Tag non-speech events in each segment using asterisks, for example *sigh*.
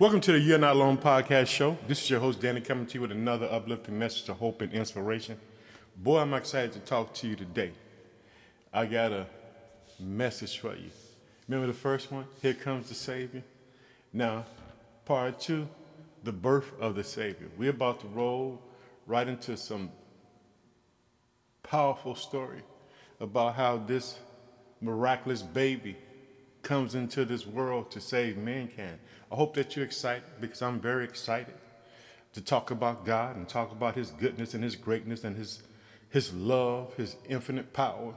Welcome to the You're Not Alone podcast show. This is your host, Danny, coming to you with another uplifting message of hope and inspiration. Boy, I'm excited to talk to you today. I got a message for you. Remember the first one? Here comes the Savior. Now, part two, the birth of the Savior. We're about to roll right into some powerful story about how this miraculous baby comes into this world to save mankind. I hope that you're excited because I'm very excited to talk about God and talk about his goodness and his greatness and his his love, his infinite power.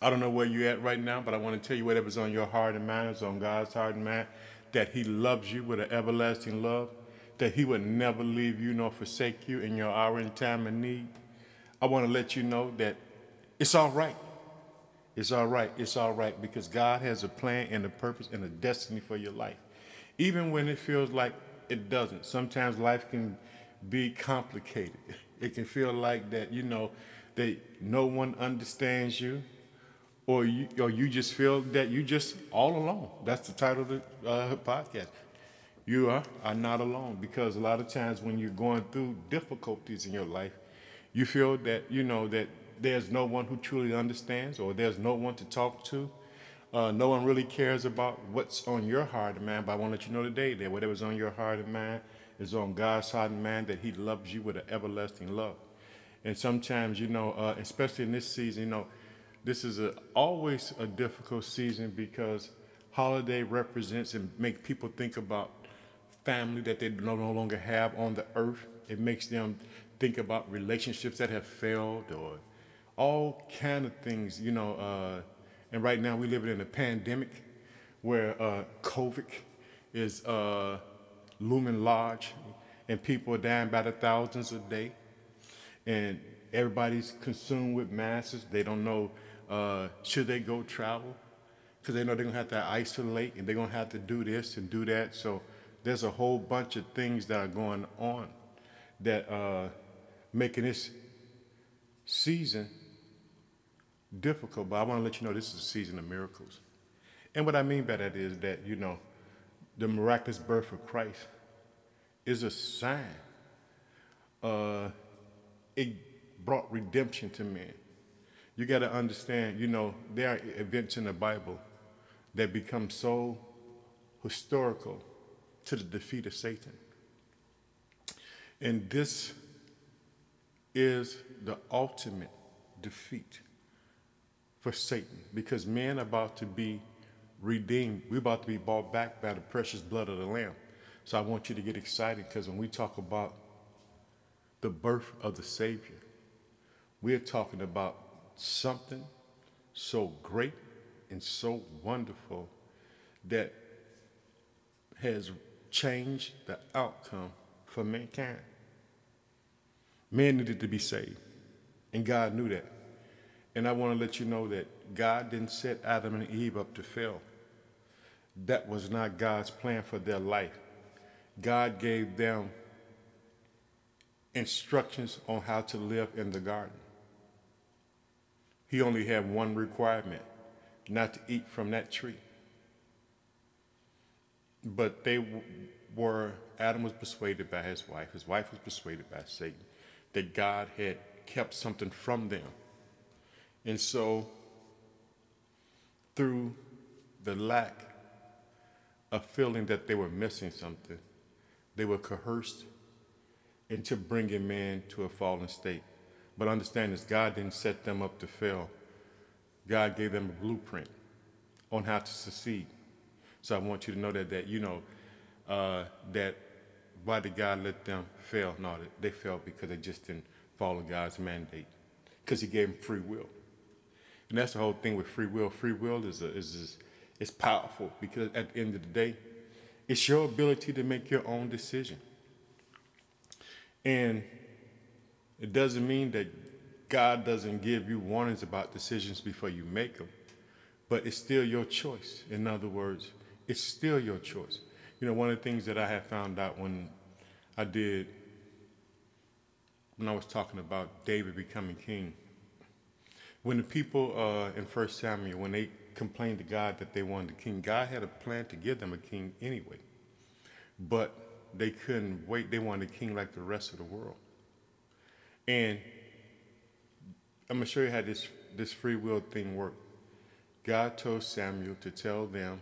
I don't know where you're at right now, but I want to tell you whatever's on your heart and mind is on God's heart and mind, that he loves you with an everlasting love, that he would never leave you nor forsake you in your hour and time of need. I want to let you know that it's all right. It's all right. It's all right because God has a plan and a purpose and a destiny for your life. Even when it feels like it doesn't. Sometimes life can be complicated. *laughs* It can feel like that, you know, that no one understands you or you, or you just feel that you're just all alone. That's the title of the uh, podcast. You are, are not alone because a lot of times when you're going through difficulties in your life, you feel that, you know, that there's no one who truly understands or there's no one to talk to. Uh, no one really cares about what's on your heart and mind, but I want to let you know today that whatever's on your heart and mind is on God's heart and mind, that He loves you with an everlasting love. And sometimes, you know, uh, especially in this season, you know, this is a, always a difficult season because holiday represents and make people think about family that they no, no longer have on the earth. It makes them think about relationships that have failed or all kind of things, you know. Uh, and right now we live in a pandemic where uh, COVID is uh, looming large, and people are dying by the thousands a day, and everybody's consumed with masses. They don't know uh, should they go travel because they know they're gonna have to isolate and they're gonna have to do this and do that. So there's a whole bunch of things that are going on that uh, making this season difficult, but I want to let you know this is a season of miracles. And what I mean by that is that, you know, the miraculous birth of Christ is a sign. Uh, it brought redemption to men. You got to understand, you know, there are events in the Bible that become so historical to the defeat of Satan. And this is the ultimate defeat for Satan because men are about to be redeemed. We're about to be bought back by the precious blood of the Lamb. So I want you to get excited because when we talk about the birth of the Savior, we're talking about something so great and so wonderful that has changed the outcome for mankind. Man needed to be saved, and God knew that. And I want to let you know that God didn't set Adam and Eve up to fail. That was not God's plan for their life. God gave them instructions on how to live in the garden. He only had one requirement not to eat from that tree. But they were, Adam was persuaded by his wife, his wife was persuaded by Satan, that God had kept something from them and so, through the lack of feeling that they were missing something, they were coerced into bringing man to a fallen state. But understand this God didn't set them up to fail, God gave them a blueprint on how to succeed. So I want you to know that, that you know, uh, that why did God let them fail? No, they failed because they just didn't follow God's mandate, because He gave them free will. And that's the whole thing with free will. Free will is, a, is, is, powerful because at the end of the day, it's your ability to make your own decision. And it doesn't mean that God doesn't give you warnings about decisions before you make them, but it's still your choice. In other words, it's still your choice. You know, one of the things that I have found out when I did, when I was talking about David becoming king, when the people uh, in First Samuel, when they complained to God that they wanted a king, God had a plan to give them a king anyway. but they couldn't wait. They wanted a king like the rest of the world. And I'm gonna show you how this this free will thing worked. God told Samuel to tell them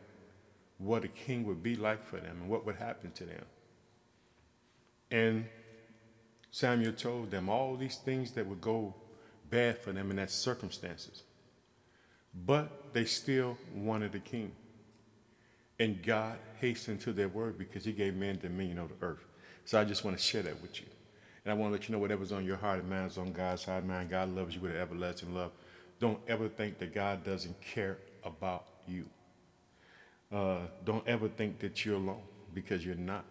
what a king would be like for them and what would happen to them. And Samuel told them all these things that would go bad for them in that circumstances. But they still wanted a king. And God hastened to their word because he gave man dominion over the earth. So I just want to share that with you. And I want to let you know whatever's on your heart and mind is on God's heart and mind. God loves you with an everlasting love. Don't ever think that God doesn't care about you. Uh, don't ever think that you're alone because you're not.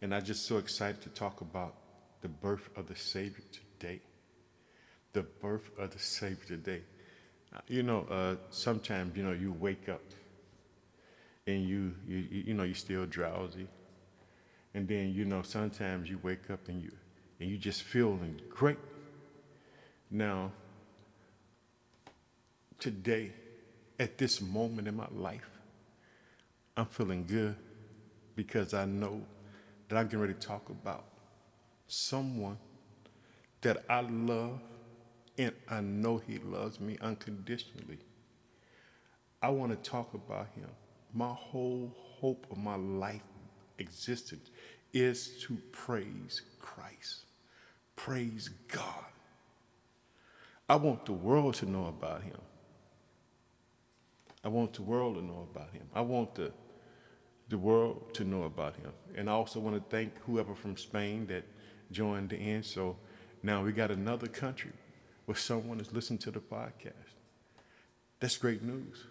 And I'm just so excited to talk about the birth of the Savior today. The birth of the Savior today. You know, uh, sometimes, you know, you wake up and you, you, you know, you're still drowsy. And then, you know, sometimes you wake up and you, and you just feeling great. Now, today, at this moment in my life, I'm feeling good because I know that I'm getting ready to talk about someone that I love and I know he loves me unconditionally. I want to talk about him. My whole hope of my life existence is to praise Christ. Praise God. I want the world to know about him. I want the world to know about him. I want the, the world to know about him. And I also want to thank whoever from Spain that joined end. So now we got another country where someone is listening to the podcast. That's great news.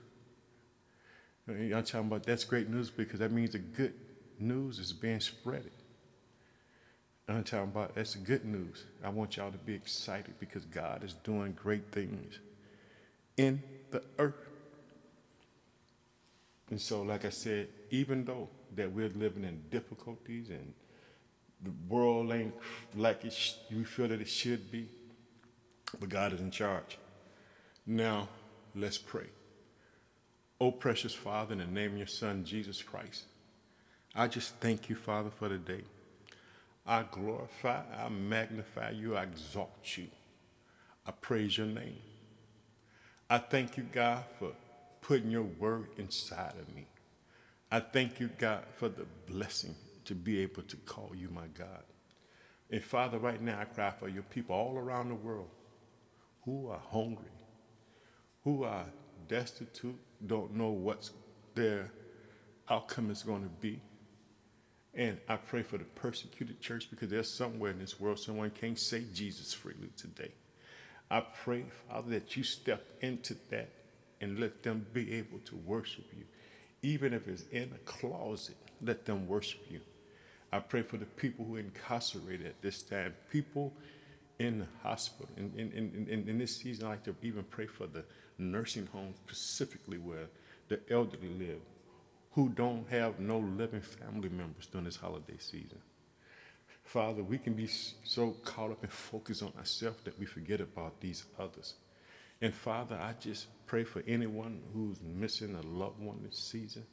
I'm talking about that's great news because that means the good news is being spread. I'm talking about that's good news. I want y'all to be excited because God is doing great things in the earth. And so, like I said, even though that we're living in difficulties and the world ain't like it we feel that it should be, but God is in charge. Now, let's pray. Oh, precious Father, in the name of your Son, Jesus Christ, I just thank you, Father, for the day. I glorify, I magnify you, I exalt you. I praise your name. I thank you, God, for putting your word inside of me. I thank you, God, for the blessing to be able to call you my God. And Father, right now I cry for your people all around the world who are hungry, who are destitute, don't know what their outcome is going to be. And I pray for the persecuted church because there's somewhere in this world someone can't say Jesus freely today. I pray, Father, that you step into that and let them be able to worship you. Even if it's in a closet, let them worship you. I pray for the people who are incarcerated at this time, people in hospital. In, in, in, in, this season, I like to even pray for the nursing homes specifically where the elderly live, who don't have no living family members during this holiday season. Father, we can be so caught up and focused on ourselves that we forget about these others. And Father, I just pray for anyone who's missing a loved one this season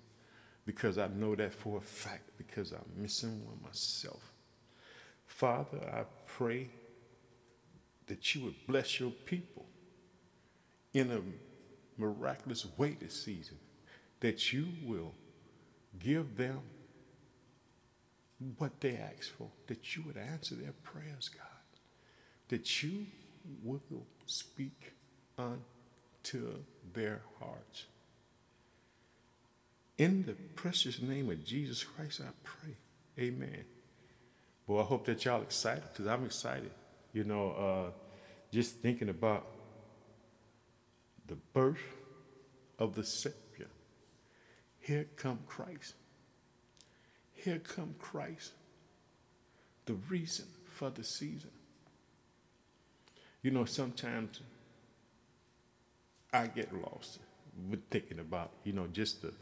because I know that for a fact because I'm missing one myself. Father, I pray that you would bless your people in a miraculous way this season, that you will give them what they ask for, that you would answer their prayers, God, that you will speak unto their hearts. In the precious name of Jesus Christ, I pray. Amen. Well, I hope that y'all excited because I'm excited. You know, uh, just thinking about the birth of the Savior. Here come Christ. Here come Christ, the reason for the season. You know, sometimes I get lost with thinking about, you know, just the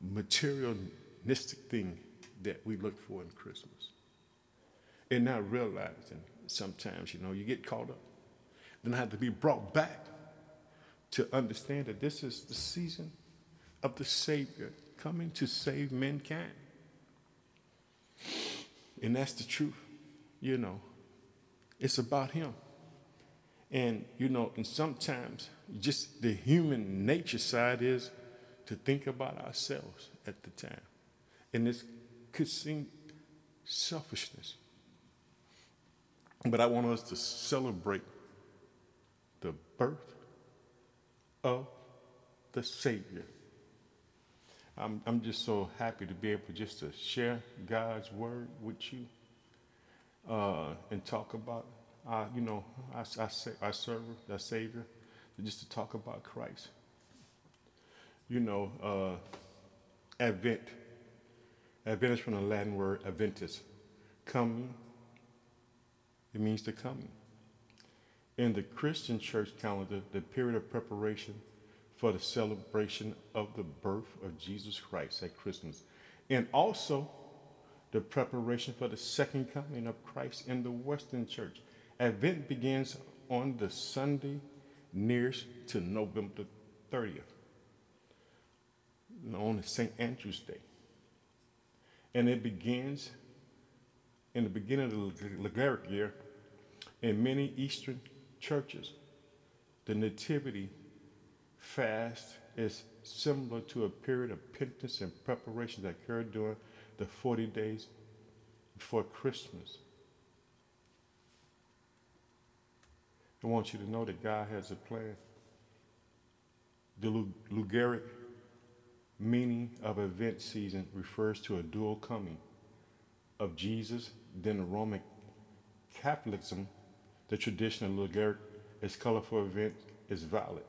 materialistic thing that we look for in Christmas. And not realizing sometimes, you know, you get caught up. Then I have to be brought back to understand that this is the season of the Savior coming to save mankind. And that's the truth, you know. It's about him. And, you know, and sometimes just the human nature side is to think about ourselves at the time. And this could seem selfishness. But I want us to celebrate the birth of the Savior. I'm, I'm just so happy to be able just to share God's word with you uh, and talk about, uh, you know, I, I, I serve the Savior, just to talk about Christ. You know, uh, Advent. Advent is from the Latin word adventus, coming. It means to come. In the Christian church calendar, the period of preparation for the celebration of the birth of Jesus Christ at Christmas, and also the preparation for the second coming of Christ in the Western church. Advent begins on the Sunday nearest to November 30th, known as St. Andrew's Day. And it begins in the beginning of the Liturgic year in many Eastern churches. The Nativity fast is similar to a period of penitence and preparation that occurred during the 40 days before Christmas. I want you to know that God has a plan. The Lugaric meaning of Advent season refers to a dual coming of Jesus, then the Roman Catholicism, the traditional Lugaric is colorful event is valid.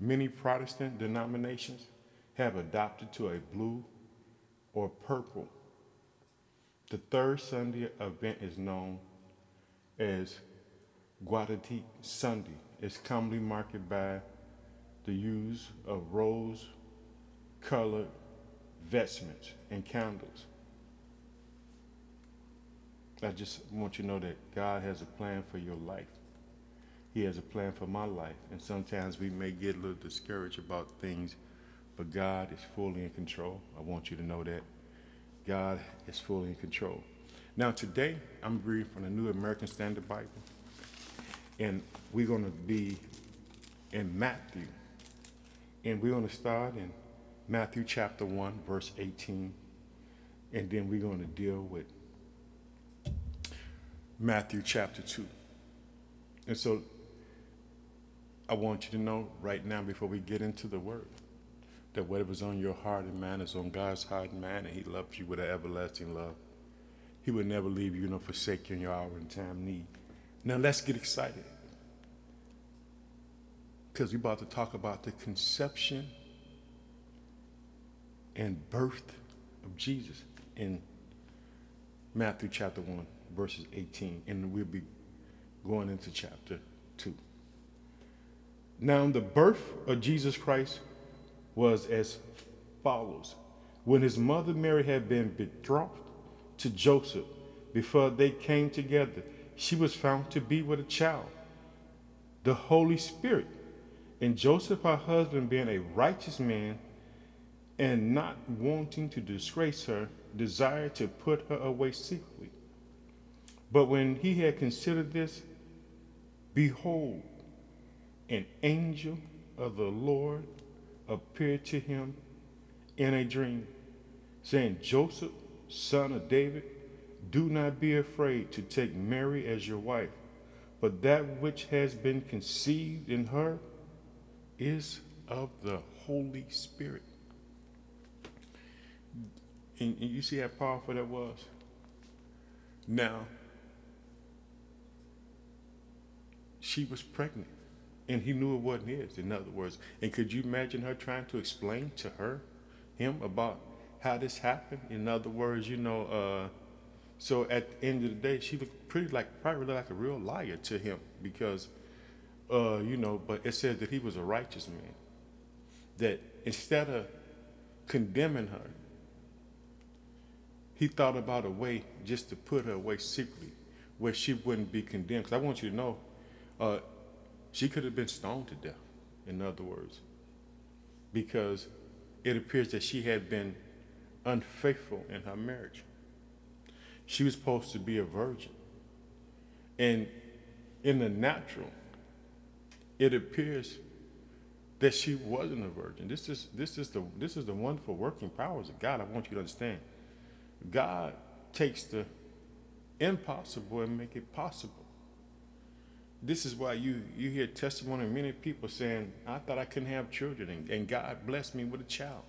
Many Protestant denominations have adopted to a blue or purple. The third Sunday Advent is known as Gaudete Sunday. It's commonly marked by the use of rose colored vestments and candles. I just want you to know that God has a plan for your life. He has a plan for my life. And sometimes we may get a little discouraged about things but God is fully in control. I want you to know that. God is fully in control. Now, today, I'm reading from the New American Standard Bible, and we're going to be in Matthew. And we're going to start in Matthew chapter 1, verse 18, and then we're going to deal with Matthew chapter 2. And so I want you to know right now, before we get into the word, that whatever's on your heart and mind is on God's heart and mind, and He loves you with an everlasting love. He will never leave you nor forsake you in your hour and time need. Now let's get excited. Because we're about to talk about the conception and birth of Jesus in Matthew chapter 1, verses 18. And we'll be going into chapter 2. Now, the birth of Jesus Christ was as follows. When his mother Mary had been betrothed to Joseph, before they came together, she was found to be with a child, the Holy Spirit. And Joseph, her husband, being a righteous man and not wanting to disgrace her, desired to put her away secretly. But when he had considered this, behold, an angel of the Lord appeared to him in a dream, saying, Joseph, son of David, do not be afraid to take Mary as your wife, but that which has been conceived in her is of the Holy Spirit. And, and you see how powerful that was? Now, she was pregnant and he knew it wasn't his in other words. And could you imagine her trying to explain to her him about how this happened? In other words you know uh, so at the end of the day she was pretty like probably like a real liar to him because uh, you know but it says that he was a righteous man that instead of condemning her he thought about a way just to put her away secretly where she wouldn't be condemned. Because i want you to know uh, she could have been stoned to death, in other words, because it appears that she had been unfaithful in her marriage. she was supposed to be a virgin. And in the natural, it appears that she wasn't a virgin. This is this is the this is the wonderful working powers of God. I want you to understand. God takes the impossible and make it possible. This is why you you hear testimony of many people saying, I thought I couldn't have children and, and God blessed me with a child.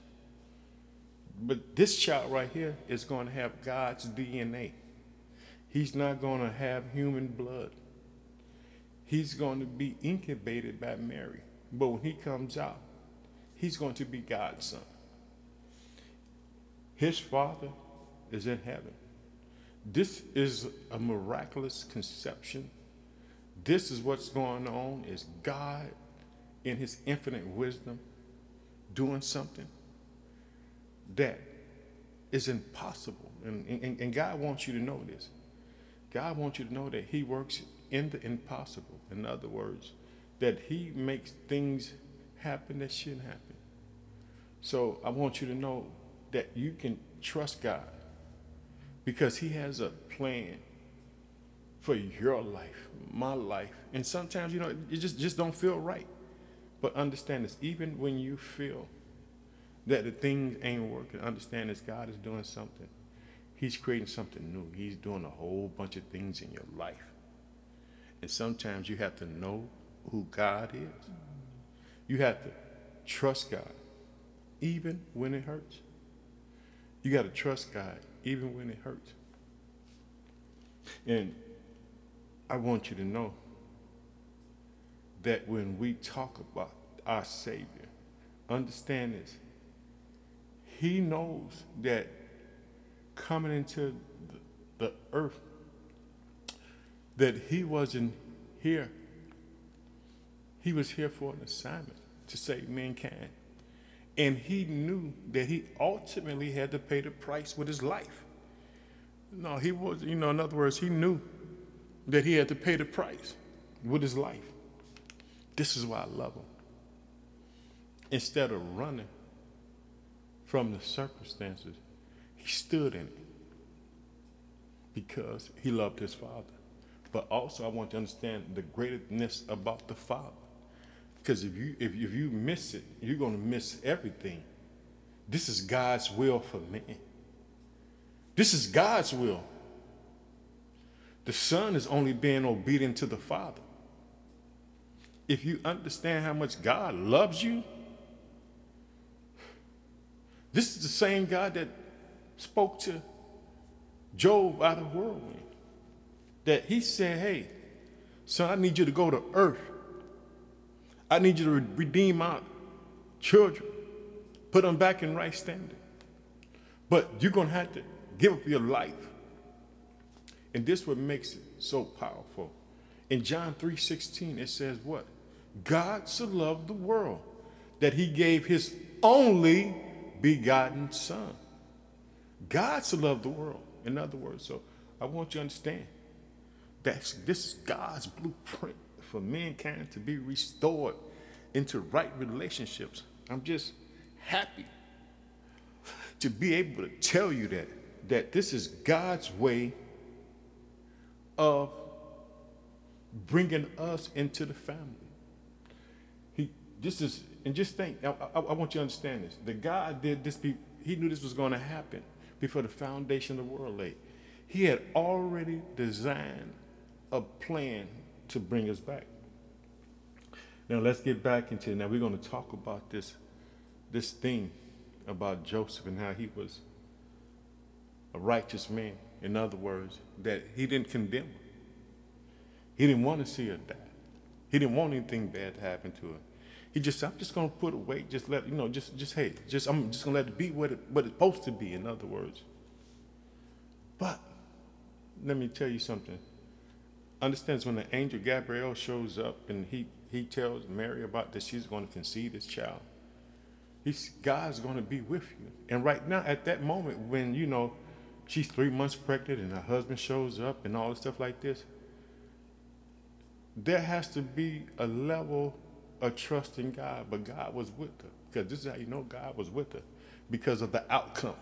But this child right here is going to have God's DNA. He's not going to have human blood. He's going to be incubated by Mary. But when he comes out, he's going to be God's son. His father is in heaven. This is a miraculous conception. This is what's going on is God in his infinite wisdom doing something that is impossible. And, and, and God wants you to know this. God wants you to know that he works in the impossible. In other words, that he makes things happen that shouldn't happen. So I want you to know that you can trust God because he has a plan for your life, my life. And sometimes, you know, it just, just don't feel right. But understand this, even when you feel that the things ain't working, understand this, God is doing something. He's creating something new. He's doing a whole bunch of things in your life. And sometimes you have to know who God is. You have to trust God, even when it hurts. You got to trust God, even when it hurts. And I want you to know that when we talk about our Savior, understand this. He knows that coming into the earth, that he wasn't here. He was here for an assignment to save mankind. And he knew that he ultimately had to pay the price with his life. No, he was, you know, in other words, he knew that he had to pay the price with his life. This is why I love him. Instead of running from the circumstances, he stood in it because he loved his father. But also, I want to understand the greatness about the father. Because if you if, if you miss it, you're going to miss everything. This is God's will for man. This is God's will. The son is only being obedient to the father. If you understand how much God loves you, this is the same God that spoke to Job out of the whirlwind. That he said, Hey, son, I need you to go to earth. I need you to redeem my children, put them back in right standing. But you're going to have to give up your life. And this what makes it so powerful. In John 3:16 it says what? God so loved the world that he gave his only begotten son. God so loved the world. In other words, so I want you to understand that this is God's blueprint for mankind to be restored into right relationships. I'm just happy to be able to tell you that that this is God's way of bringing us into the family. He this is and just think I, I, I want you to understand this. The God did this be he knew this was going to happen before the foundation of the world lay. He had already designed a plan to bring us back. Now let's get back into it. Now we're going to talk about this this thing about Joseph and how he was a righteous man. In other words, that he didn't condemn her. He didn't want to see her die. He didn't want anything bad to happen to her. He just, I'm just gonna put away, just let you know, just just hey, just I'm just gonna let it be what it what it's supposed to be, in other words. But let me tell you something. Understands when the angel Gabriel shows up and he he tells Mary about that she's going to conceive this child. He's God's going to be with you. And right now, at that moment, when you know she's three months pregnant and her husband shows up and all the stuff like this, there has to be a level of trust in God. But God was with her because this is how you know God was with her because of the outcome.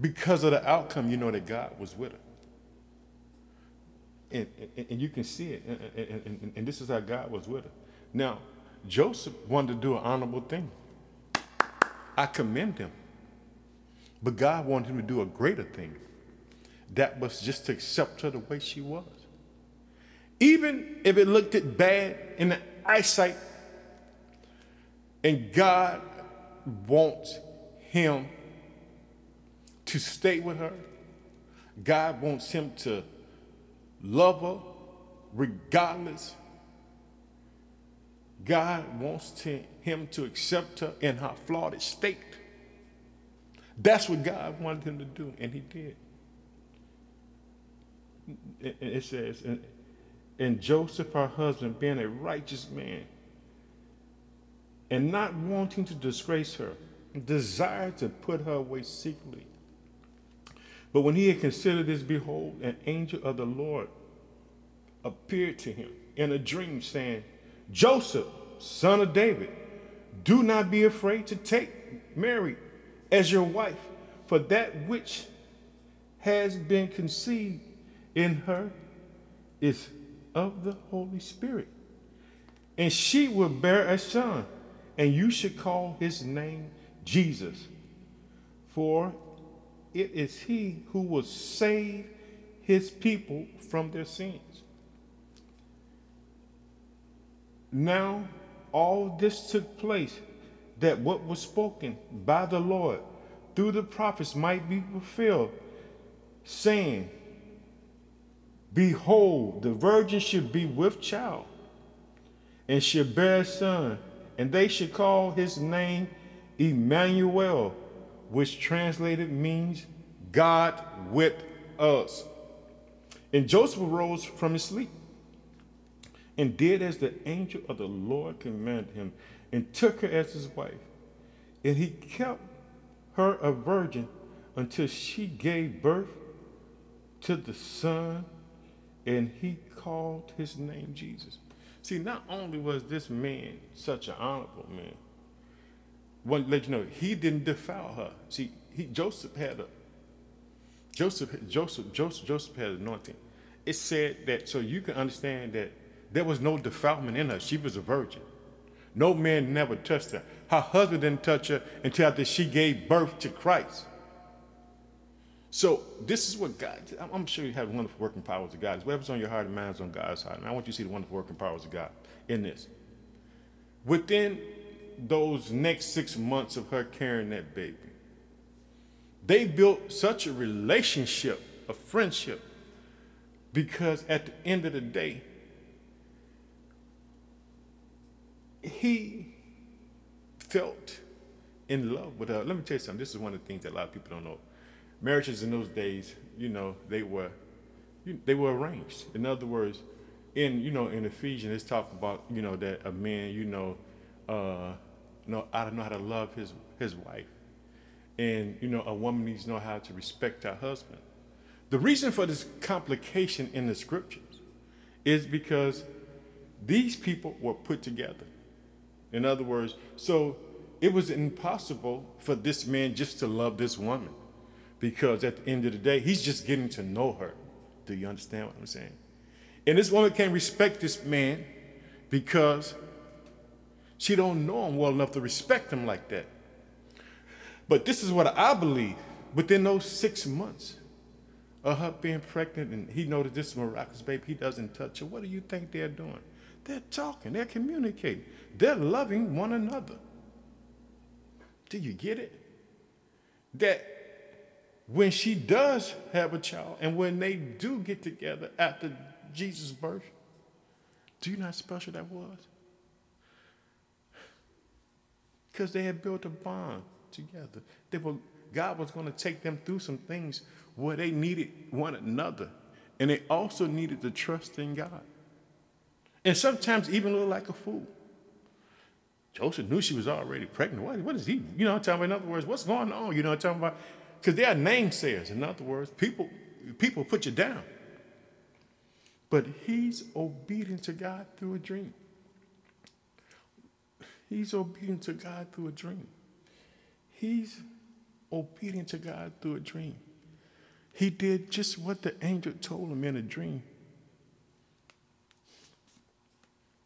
because of the outcome, you know that God was with her. And, and, and you can see it. And, and, and this is how God was with her. Now, Joseph wanted to do an honorable thing. I commend him. But God wanted him to do a greater thing. That was just to accept her the way she was. Even if it looked it bad in the eyesight, and God wants him to stay with her. God wants him to love her regardless. God wants to, him to accept her in her flawed state. That's what God wanted him to do, and he did. It says, and Joseph, her husband, being a righteous man and not wanting to disgrace her, desired to put her away secretly. But when he had considered this, behold, an angel of the Lord appeared to him in a dream, saying, Joseph, son of David, do not be afraid to take Mary as your wife, for that which has been conceived in her is of the Holy Spirit. And she will bear a son, and you should call his name Jesus, for it is he who will save his people from their sins. Now, all this took place that what was spoken by the Lord through the prophets might be fulfilled, saying, Behold, the virgin should be with child, and should bear a son, and they should call his name Emmanuel, which translated means God with us. And Joseph arose from his sleep and did as the angel of the Lord commanded him, and took her as his wife. And he kept her a virgin until she gave birth to the son, and he called his name Jesus. See, not only was this man such an honorable man, to let you know he didn't defile her. See, he Joseph had a Joseph Joseph Joseph Joseph had anointing. It said that so you can understand that there was no defilement in her. She was a virgin. No man never touched her. Her husband didn't touch her until after she gave birth to Christ. So this is what God. I'm sure you have wonderful working powers of God. Whatever's on your heart and mind is on God's heart. And I want you to see the wonderful working powers of God in this. Within those next six months of her carrying that baby, they built such a relationship, a friendship, because at the end of the day, he felt in love with her. Let me tell you something. This is one of the things that a lot of people don't know. Marriages in those days, you know, they were they were arranged. In other words, in you know in Ephesians, it's talking about you know that a man you know uh, know I don't know how to love his his wife, and you know a woman needs to know how to respect her husband. The reason for this complication in the scriptures is because these people were put together. In other words, so it was impossible for this man just to love this woman because at the end of the day, he's just getting to know her. Do you understand what I'm saying? And this woman can't respect this man because she don't know him well enough to respect him like that. But this is what I believe. Within those six months of her being pregnant, and he noticed this miraculous baby, he doesn't touch her. What do you think they're doing? They're talking, they're communicating, they're loving one another. Do you get it? That when she does have a child and when they do get together after Jesus' birth, do you know how special that was? Because they had built a bond together. They were, God was going to take them through some things where they needed one another. And they also needed to trust in God. And sometimes even look like a fool. Joseph knew she was already pregnant. What, what is he? You know, I'm talking about, in other words, what's going on? You know, I'm talking about, because they are namesayers. In other words, people, people put you down. But he's obedient to God through a dream. He's obedient to God through a dream. He's obedient to God through a dream. He did just what the angel told him in a dream. And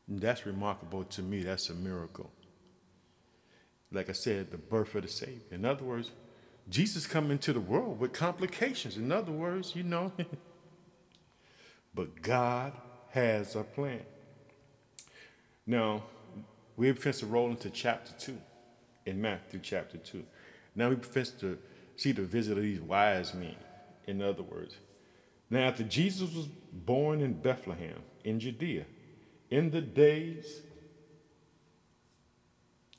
that's remarkable to me. That's a miracle. Like I said, the birth of the Savior. In other words, Jesus come into the world with complications. In other words, you know, *laughs* but God has a plan. Now, we have to roll into chapter 2 in Matthew chapter 2. Now we begin to see the visit of these wise men. In other words, now after Jesus was born in Bethlehem in Judea, in the days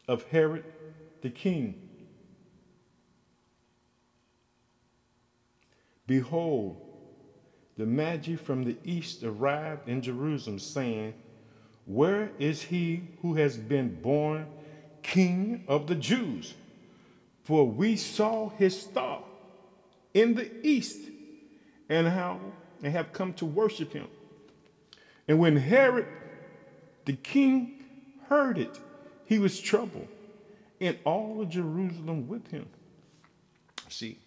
of Herod the king, behold, the Magi from the east arrived in Jerusalem, saying, Where is he who has been born King of the Jews? For we saw his star in the east and how and have come to worship him. And when Herod the king heard it, he was troubled, and all of Jerusalem with him. See,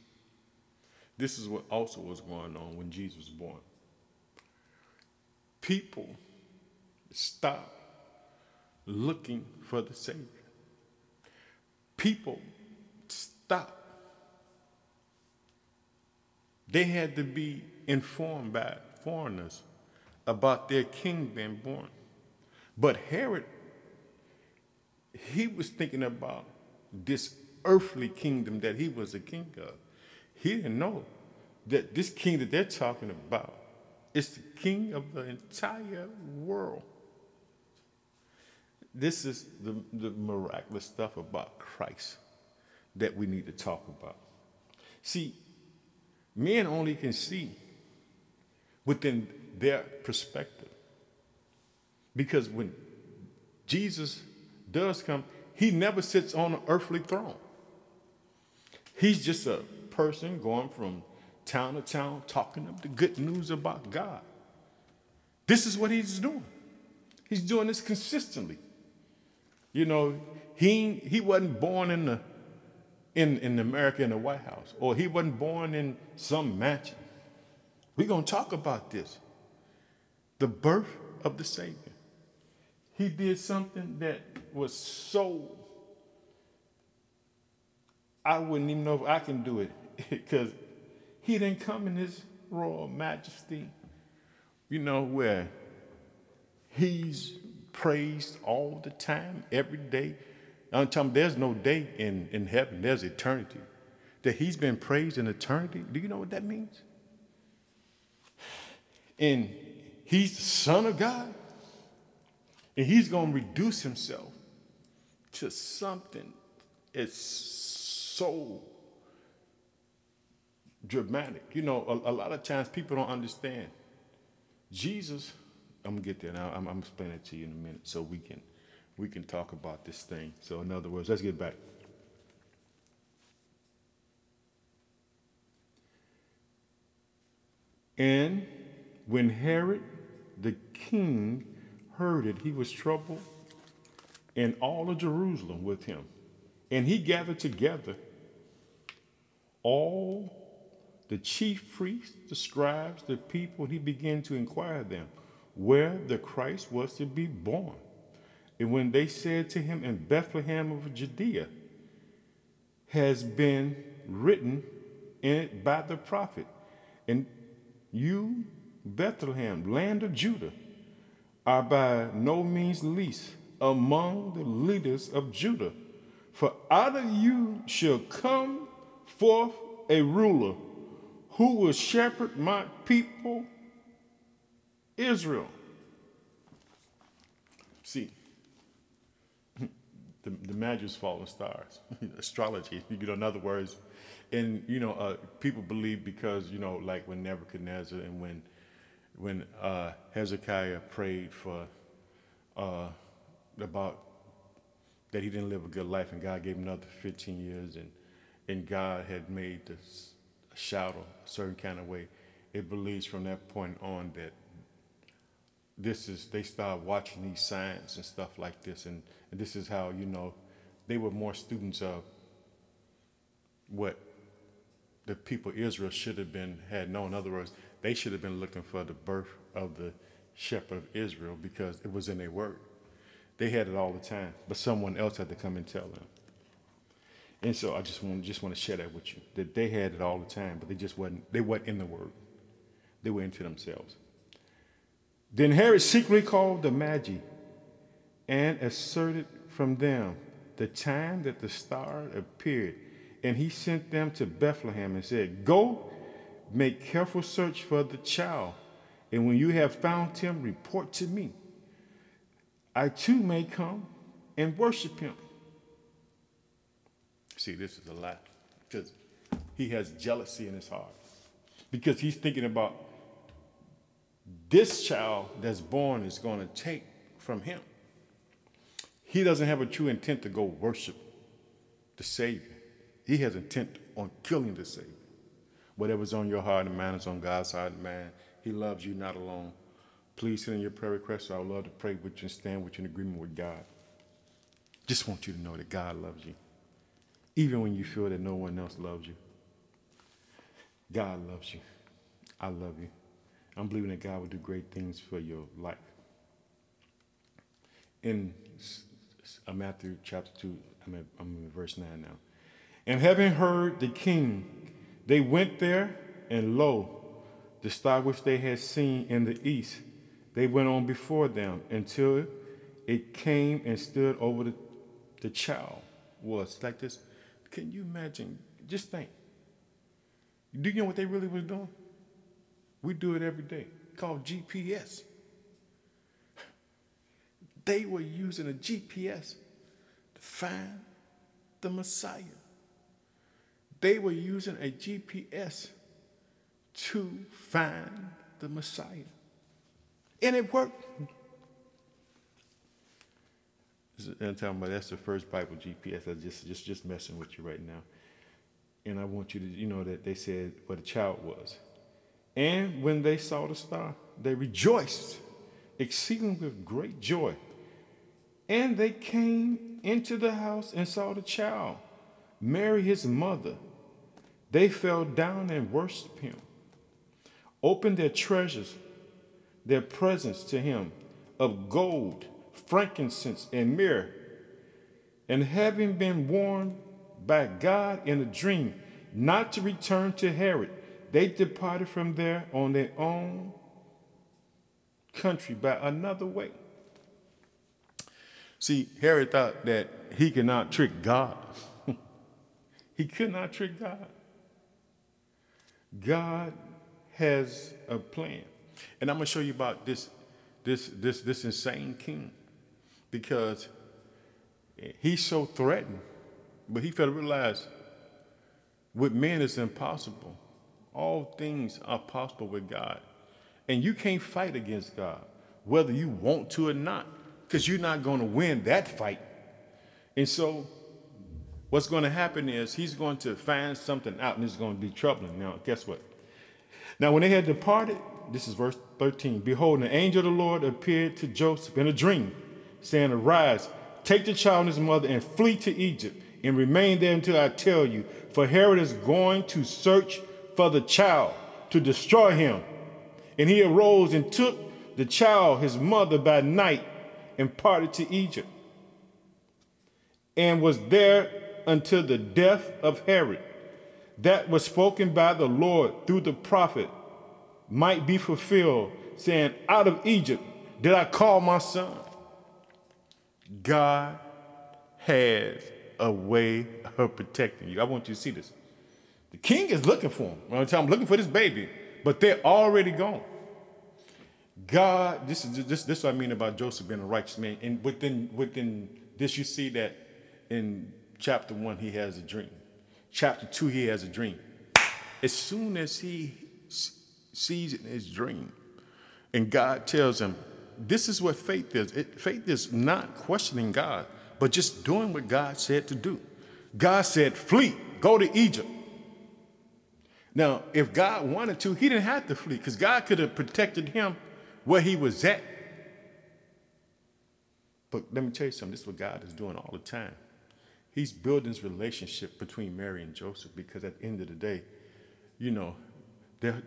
this is what also was going on when Jesus was born. People stopped looking for the Savior. People stopped. They had to be informed by foreigners about their king being born. But Herod, he was thinking about this earthly kingdom that he was a king of. He didn't know that this king that they're talking about is the king of the entire world. This is the, the miraculous stuff about Christ that we need to talk about. See, men only can see within their perspective. Because when Jesus does come, he never sits on an earthly throne. He's just a person going from town to town talking up the good news about God. This is what he's doing. He's doing this consistently. You know, he he wasn't born in the in, in America in the White House, or he wasn't born in some mansion. We're going to talk about this the birth of the Savior. He did something that was so, I wouldn't even know if I can do it *laughs* because he didn't come in his royal majesty, you know, where he's praised all the time, every day I'm telling you, there's no day in, in heaven, there's eternity. That he's been praised in eternity. Do you know what that means? And he's the Son of God. And he's going to reduce himself to something it's so dramatic. You know, a, a, lot of times people don't understand. Jesus, I'm going to get there now. I'm, I'm explaining it to you in a minute so we can we can talk about this thing. So, in other words, let's get back. And when Herod the king heard it, he was troubled, and all of Jerusalem with him. And he gathered together all the chief priests, the scribes, the people, and he began to inquire them where the Christ was to be born. And when they said to him in Bethlehem of Judea, has been written in it by the prophet, and you, Bethlehem, land of Judah, are by no means least among the leaders of Judah. For out of you shall come forth a ruler who will shepherd my people Israel. See, *laughs* the, the Magi's fallen stars, *laughs* astrology. *laughs* You know, in other words, and you know, uh, people believe because you know, like when Nebuchadnezzar and when when uh, Hezekiah prayed for uh, about that he didn't live a good life, and God gave him another 15 years, and and God had made the shadow a certain kind of way. It believes from that point on that this is they start watching these signs and stuff like this, and, and this is how you know they were more students of what the people Israel should have been had known. In other words, they should have been looking for the birth of the shepherd of Israel because it was in their word. They had it all the time, but someone else had to come and tell them. And so I just want just want to share that with you that they had it all the time, but they just wasn't they weren't in the word. They were into themselves. Then Herod secretly called the Magi and asserted from them the time that the star appeared. And he sent them to Bethlehem and said, Go, make careful search for the child. And when you have found him, report to me. I too may come and worship him. See, this is a lie because he has jealousy in his heart. Because he's thinking about this child that's born is going to take from him. He doesn't have a true intent to go worship the Savior. He has intent on killing the Savior. Whatever's on your heart and mind is on God's heart and mind. He loves you not alone. Please send in your prayer requests. I would love to pray with you and stand with you in agreement with God. Just want you to know that God loves you. Even when you feel that no one else loves you. God loves you. I love you. I'm believing that God will do great things for your life. In uh, Matthew chapter 2, I'm, in verse 9 now. And having heard the king, they went there, and lo, the star which they had seen in the east, they went on before them until it came and stood over the, the child. Was like this. Can you imagine? Just think. Do you know what they really was doing? We do it every day, called GPS. They were using a GPS to find the Messiah. They were using a GPS to find the Messiah. And it worked. I'm talking about that's the first Bible GPS. I'm just, just, just messing with you right now. And I want you to, you know, that they said what a child was. And when they saw the star, they rejoiced exceeding with great joy. And they came into the house and saw the child, Mary his mother. They fell down and worshiped him, opened their treasures, their presents to him of gold, frankincense, and myrrh. And having been warned by God in a dream not to return to Herod, they departed from there on their own country by another way. See, Herod thought that he could not trick God. *laughs* he could not trick God. God has a plan. And I'm going to show you about this, this, this, this insane king because he's so threatened, but he failed to realize with men it's impossible. All things are possible with God. And you can't fight against God, whether you want to or not, because you're not going to win that fight. And so, what's going to happen is he's going to find something out and it's going to be troubling. Now, guess what? Now, when they had departed, this is verse 13 Behold, an angel of the Lord appeared to Joseph in a dream, saying, Arise, take the child and his mother, and flee to Egypt, and remain there until I tell you, for Herod is going to search for the child to destroy him. And he arose and took the child, his mother, by night and parted to Egypt, and was there until the death of Herod. That was spoken by the Lord through the prophet might be fulfilled, saying, Out of Egypt did I call my son. God has a way of protecting you. I want you to see this. The king is looking for him. I'm looking for this baby, but they're already gone. God, this is this, this is what I mean about Joseph being a righteous man. And within within this, you see that in chapter one, he has a dream. Chapter two, he has a dream. As soon as he sees in his dream, and God tells him, This is what faith is. It, faith is not questioning God, but just doing what God said to do. God said, Flee, go to Egypt. Now, if God wanted to, he didn't have to flee because God could have protected him where he was at. But let me tell you something this is what God is doing all the time. He's building this relationship between Mary and Joseph because at the end of the day, you know,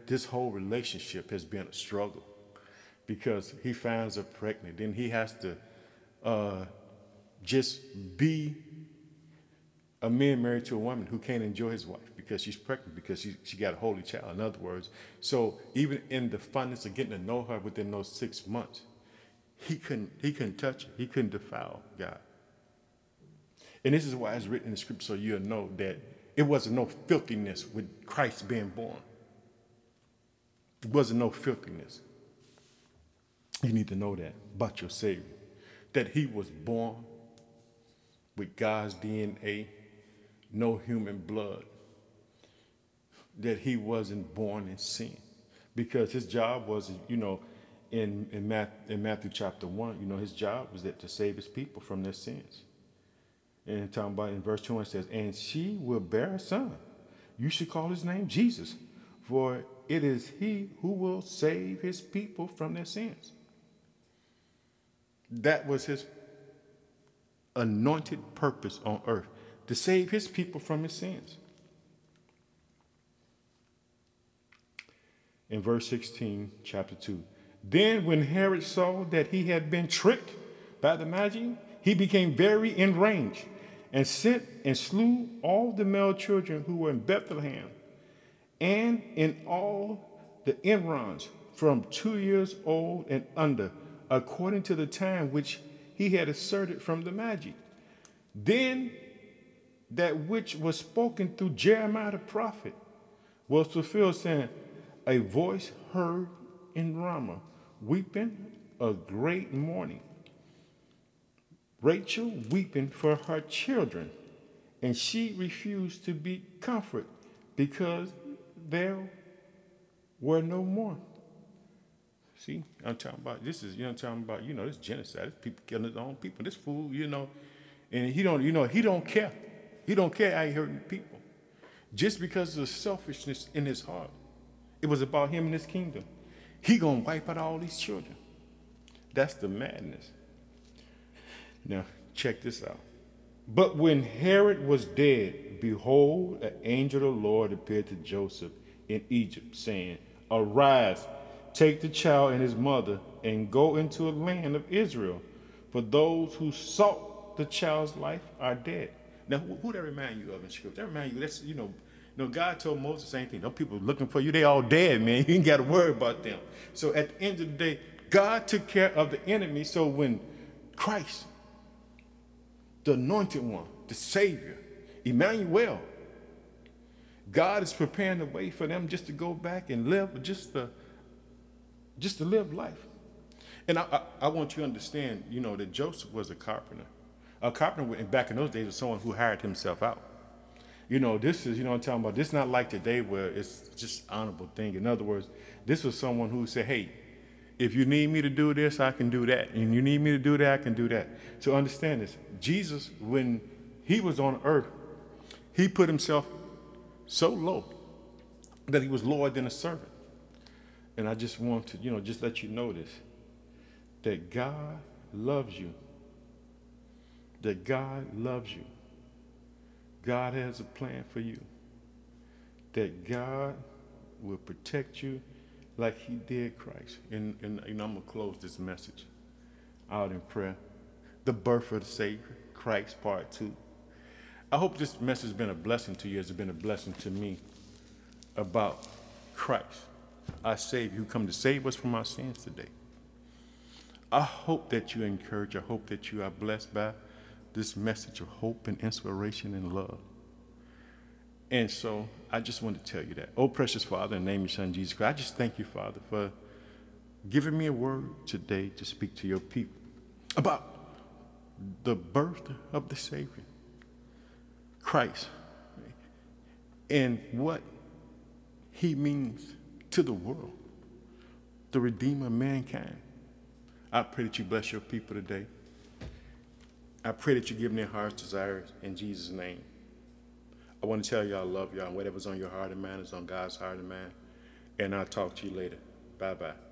this whole relationship has been a struggle because he finds her pregnant. Then he has to uh, just be a man married to a woman who can't enjoy his wife because she's pregnant because she, she got a holy child. In other words so even in the funness of getting to know her within those six months he couldn't he couldn't touch her. He couldn't defile god and this is why it's written in the scripture so you'll know that it wasn't no filthiness with christ being born. It wasn't no filthiness. You need to know that about your savior that he was born with god's dna no human blood that he wasn't born in sin. Because his job was, you know, in, in, Matthew, in Matthew chapter 1, you know, his job was that to save his people from their sins. And talking about in verse 2, it says, And she will bear a son. You should call his name Jesus, for it is he who will save his people from their sins. That was his anointed purpose on earth to save his people from his sins. in verse 16, chapter 2. Then, when Herod saw that he had been tricked by the Magi, he became very enraged and sent and slew all the male children who were in Bethlehem and in all the environs from two years old and under, according to the time which he had asserted from the Magi. Then that which was spoken through Jeremiah the prophet was fulfilled, saying, a voice heard in Ramah, weeping a great mourning. Rachel weeping for her children, and she refused to be comforted because there were no more. See, I'm talking about this is you know I'm talking about you know this genocide, this people killing their own people, this fool, you know, and he don't you know he don't care, he don't care how he hurting people, just because of the selfishness in his heart. It was about him and his kingdom. He gonna wipe out all these children. That's the madness. Now, check this out. But when Herod was dead, behold, an angel of the Lord appeared to Joseph in Egypt, saying, Arise, take the child and his mother, and go into a land of Israel, for those who sought the child's life are dead. Now, who, who that remind you of in Scripture? That remind you, that's, you know, no, God told Moses the same thing. No people looking for you, they all dead, man. *laughs* You ain't got to worry about them. So at the end of the day, God took care of the enemy. So when Christ, the anointed one, the Savior, Emmanuel, God is preparing the way for them just to go back and live, just to, just to live life. And I, I, I want you to understand, you know, that Joseph was a carpenter. A carpenter back in those days was someone who hired himself out you know, this is, you know I'm talking about? This is not like today where it's just honorable thing. In other words, this was someone who said, hey, if you need me to do this, I can do that. And you need me to do that, I can do that. So understand this. Jesus, when he was on earth, he put himself so low that he was lower than a servant. And I just want to, you know, just let you know this that God loves you. That God loves you. God has a plan for you. That God will protect you like he did Christ. And, and, and I'm going to close this message out in prayer. The birth of the Savior, Christ, part two. I hope this message has been a blessing to you, as it's been a blessing to me about Christ, our Savior, who come to save us from our sins today. I hope that you encourage. I hope that you are blessed by this message of hope and inspiration and love. And so I just want to tell you that. Oh, precious Father, in the name of your Son, Jesus Christ, I just thank you, Father, for giving me a word today to speak to your people about the birth of the Savior, Christ, and what he means to the world, the Redeemer of mankind. I pray that you bless your people today. I pray that you give them their heart's desires in Jesus' name. I want to tell you I love y'all, whatever's on your heart and mind is on God's heart and mind. And I'll talk to you later. Bye bye.